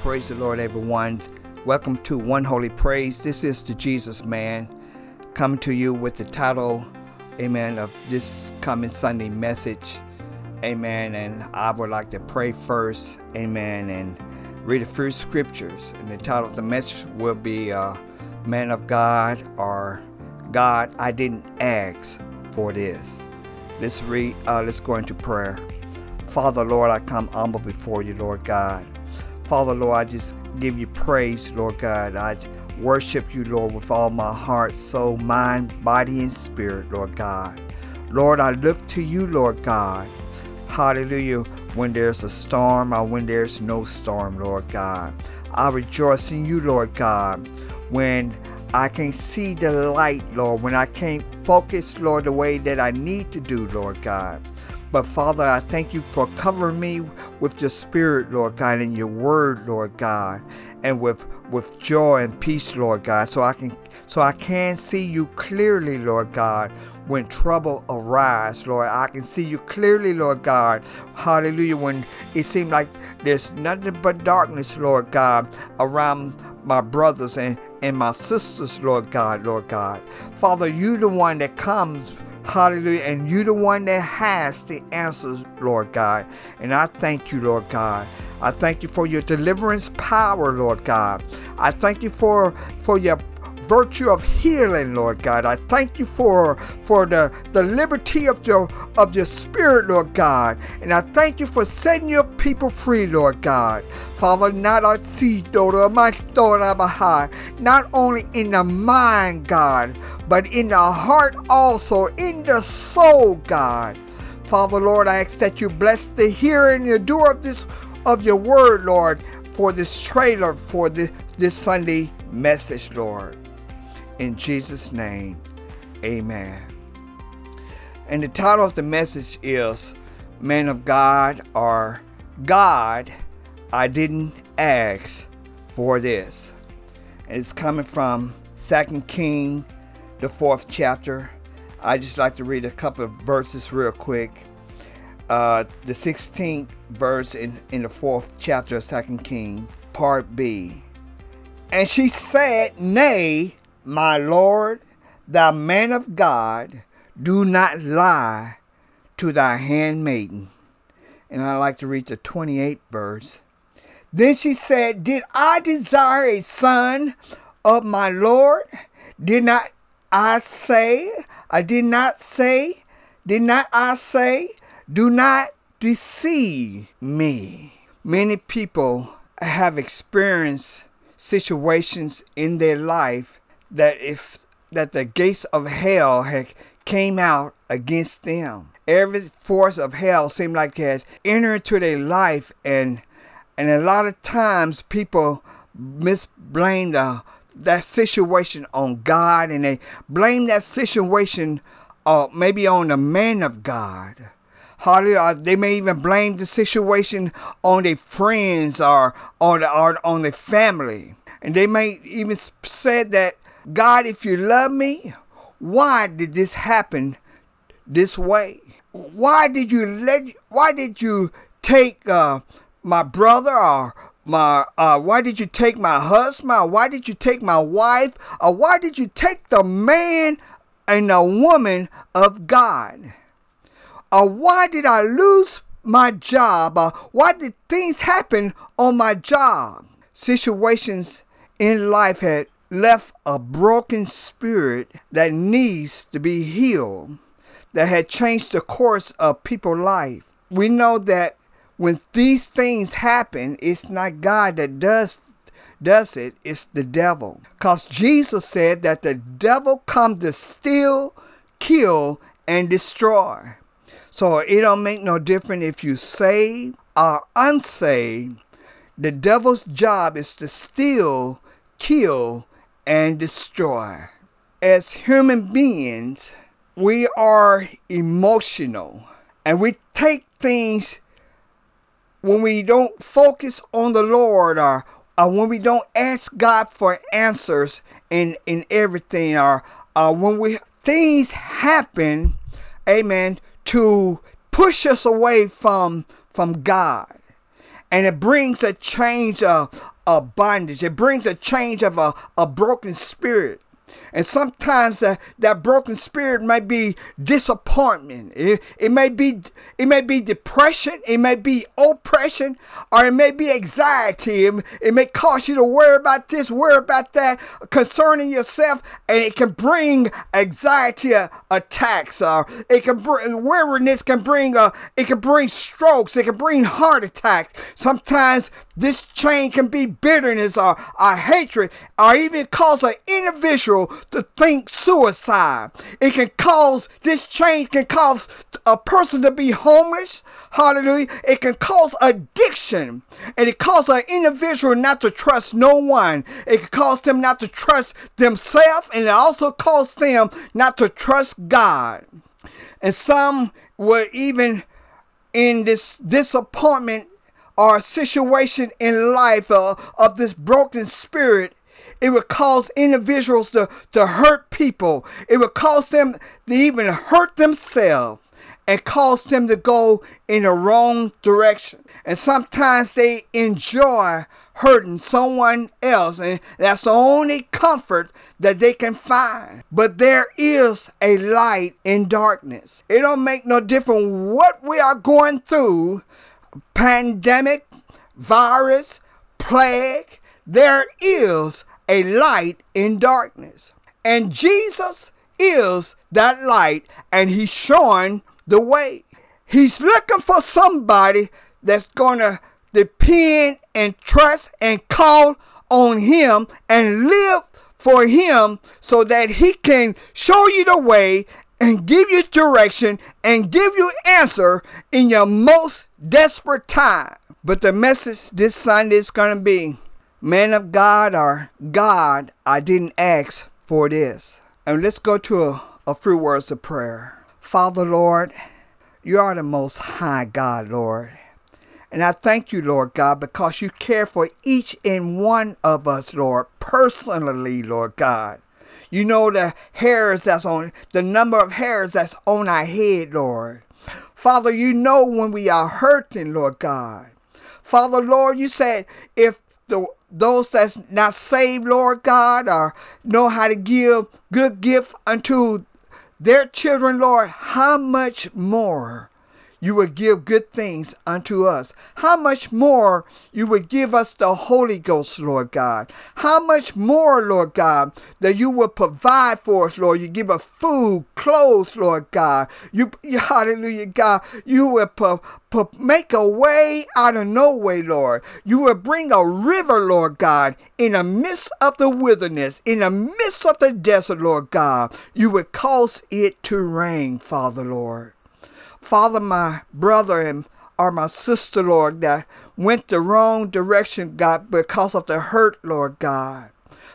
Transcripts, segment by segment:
Praise the Lord, everyone. Welcome to One Holy Praise. This is the Jesus Man coming to you with the title, Amen, of this coming Sunday message. Amen. And I would like to pray first, Amen, and read a few scriptures. And the title of the message will be uh, Man of God or God, I didn't ask for this. Let's read, uh, let's go into prayer. Father, Lord, I come humble before you, Lord God. Father, Lord, I just give you praise, Lord God. I worship you, Lord, with all my heart, soul, mind, body, and spirit, Lord God. Lord, I look to you, Lord God. Hallelujah. When there's a storm or when there's no storm, Lord God. I rejoice in you, Lord God. When I can see the light, Lord, when I can't focus, Lord, the way that I need to do, Lord God. But Father, I thank you for covering me with your spirit, Lord God, and your word, Lord God, and with with joy and peace, Lord God, so I can so I can see you clearly, Lord God, when trouble arises, Lord. I can see you clearly, Lord God. Hallelujah. When it seems like there's nothing but darkness, Lord God, around my brothers and, and my sisters, Lord God, Lord God. Father, you the one that comes Hallelujah. And you're the one that has the answers, Lord God. And I thank you, Lord God. I thank you for your deliverance power, Lord God. I thank you for for your virtue of healing, Lord God. I thank you for for the, the liberty of your of your spirit, Lord God. And I thank you for setting your people free, Lord God. Father, not a not only in the mind, God, but in the heart also, in the soul, God. Father, Lord, I ask that you bless the hearer and the doer of this of your word, Lord, for this trailer for this, this Sunday message, Lord. In Jesus' name, amen. And the title of the message is Man of God or God, I didn't ask for this. And it's coming from Second King, the fourth chapter. I just like to read a couple of verses real quick. Uh, the 16th verse in, in the fourth chapter of Second King, part B. And she said, Nay, my Lord, thou man of God, do not lie to thy handmaiden. And I like to read the 28th verse. Then she said, Did I desire a son of my Lord? Did not I say, I did not say, did not I say, do not deceive me? Many people have experienced situations in their life that if that the gates of hell had came out against them. Every force of hell seemed like it had entered into their life and and a lot of times people misblame the that situation on God and they blame that situation uh, maybe on the man of God. Hardly, Hallelujah. They may even blame the situation on their friends or on the, or on their family. And they may even say that God, if you love me, why did this happen this way? Why did you let? Why did you take uh, my brother or my? Uh, why did you take my husband? Why did you take my wife? Or why did you take the man and the woman of God? Or why did I lose my job? Or why did things happen on my job? Situations in life had left a broken spirit that needs to be healed, that had changed the course of people's life. We know that when these things happen, it's not God that does does it, it's the devil. Because Jesus said that the devil come to steal, kill, and destroy. So it don't make no difference if you saved or unsaved. The devil's job is to steal, kill, and destroy. As human beings, we are emotional and we take things when we don't focus on the Lord or, or when we don't ask God for answers in, in everything or uh, when we things happen, amen, to push us away from from God. And it brings a change of, bondage. It brings a change of a, a broken spirit. And sometimes uh, that broken spirit might be disappointment. It, it may be it may be depression. It may be oppression, or it may be anxiety. It, it may cause you to worry about this, worry about that, concerning yourself, and it can bring anxiety attacks. Or it can bring weariness. Can bring uh, it can bring strokes. It can bring heart attacks. Sometimes this chain can be bitterness or, or hatred, or even cause an individual to think suicide. It can cause, this change can cause a person to be homeless. Hallelujah. It can cause addiction. And it causes an individual not to trust no one. It can cause them not to trust themselves. And it also causes them not to trust God. And some were even in this disappointment or situation in life uh, of this broken spirit it would cause individuals to, to hurt people. It would cause them to even hurt themselves and cause them to go in the wrong direction. And sometimes they enjoy hurting someone else, and that's the only comfort that they can find. But there is a light in darkness. It don't make no difference what we are going through pandemic, virus, plague. There is a light in darkness. And Jesus is that light, and He's showing the way. He's looking for somebody that's going to depend and trust and call on Him and live for Him so that He can show you the way and give you direction and give you answer in your most desperate time. But the message this Sunday is going to be Man of God or God, I didn't ask for this. And let's go to a, a few words of prayer. Father, Lord, you are the most high God, Lord. And I thank you, Lord God, because you care for each and one of us, Lord, personally, Lord God. You know the hairs that's on, the number of hairs that's on our head, Lord. Father, you know when we are hurting, Lord God. Father, Lord, you said if the those that's not saved, Lord God, or know how to give good gift unto their children, Lord, how much more you would give good things unto us. How much more you would give us the Holy Ghost, Lord God. How much more, Lord God, that you will provide for us, Lord. You give us food, clothes, Lord God. You, hallelujah, God. You will pro, pro, make a way out of no way, Lord. You will bring a river, Lord God, in the midst of the wilderness, in the midst of the desert, Lord God. You will cause it to rain, Father, Lord. Father, my brother and or my sister, Lord, that went the wrong direction, God, because of the hurt, Lord God.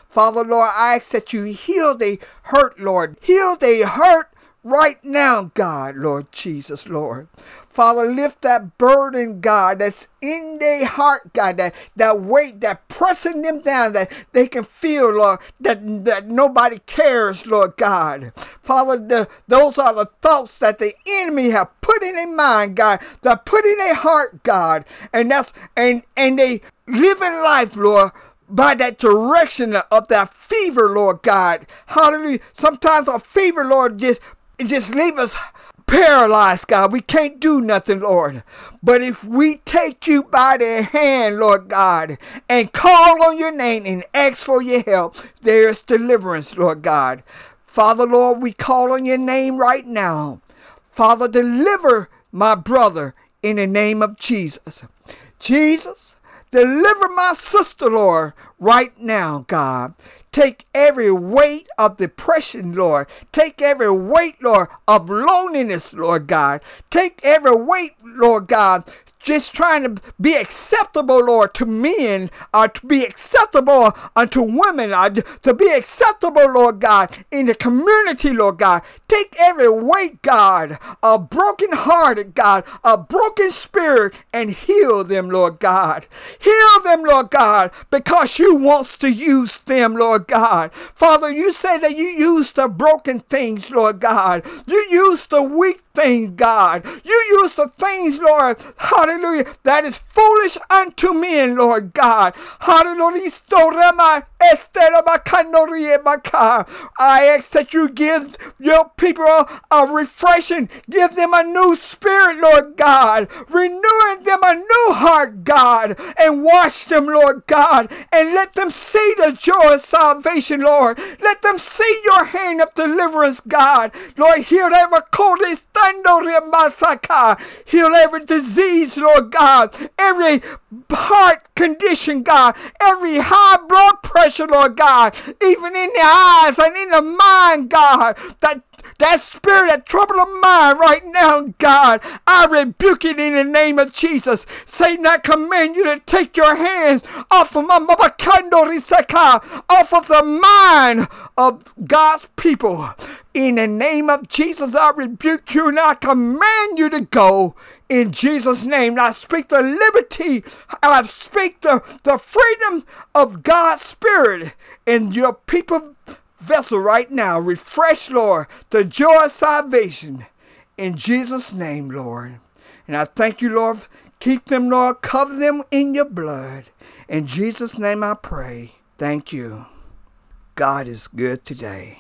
Father, Lord, I ask that you heal the hurt, Lord. Heal the hurt right now, God, Lord Jesus, Lord. Father, lift that burden, God, that's in their heart, God, that, that weight, that pressing them down, that they can feel, Lord, that, that nobody cares, Lord God. Father, the, those are the thoughts that the enemy have put in their mind, God, that put in their heart, God. And that's and and they live in life, Lord, by that direction of that fever, Lord God. Hallelujah. Sometimes a fever, Lord, just just leave us paralyzed, God. We can't do nothing, Lord. But if we take you by the hand, Lord God, and call on your name and ask for your help, there is deliverance, Lord God. Father, Lord, we call on your name right now. Father, deliver my brother in the name of Jesus. Jesus, deliver my sister, Lord, right now, God. Take every weight of depression, Lord. Take every weight, Lord, of loneliness, Lord God. Take every weight, Lord God, just trying to be acceptable, Lord, to men, or to be acceptable unto women, or to be acceptable, Lord God, in the community, Lord God. Take every weight, God, a broken hearted, God, a broken spirit, and heal them, Lord God. Heal them, Lord God, because you wants to use them, Lord God. Father, you say that you use the broken things, Lord God. You use the weak things, God. You use the things, Lord, hallelujah hallelujah, that is foolish unto men, Lord God. Hallelujah. I ask that you give your people a refreshing, give them a new spirit, Lord God, renewing them a new heart, God, and wash them, Lord God, and let them see the joy of salvation, Lord. Let them see your hand of deliverance, God. Lord, heal every cold heal every disease, Lord God, every heart condition, God, every high blood pressure, Lord God, even in the eyes and in the mind, God, that that spirit, that trouble of mind right now, God, I rebuke it in the name of Jesus. Satan, I command you to take your hands off of my off of the mind of God's people. In the name of Jesus, I rebuke you and I command you to go. In Jesus' name, I speak the liberty, I speak the, the freedom of God's Spirit in your people vessel right now. Refresh, Lord, the joy of salvation. In Jesus' name, Lord. And I thank you, Lord. Keep them, Lord. Cover them in your blood. In Jesus' name I pray. Thank you. God is good today.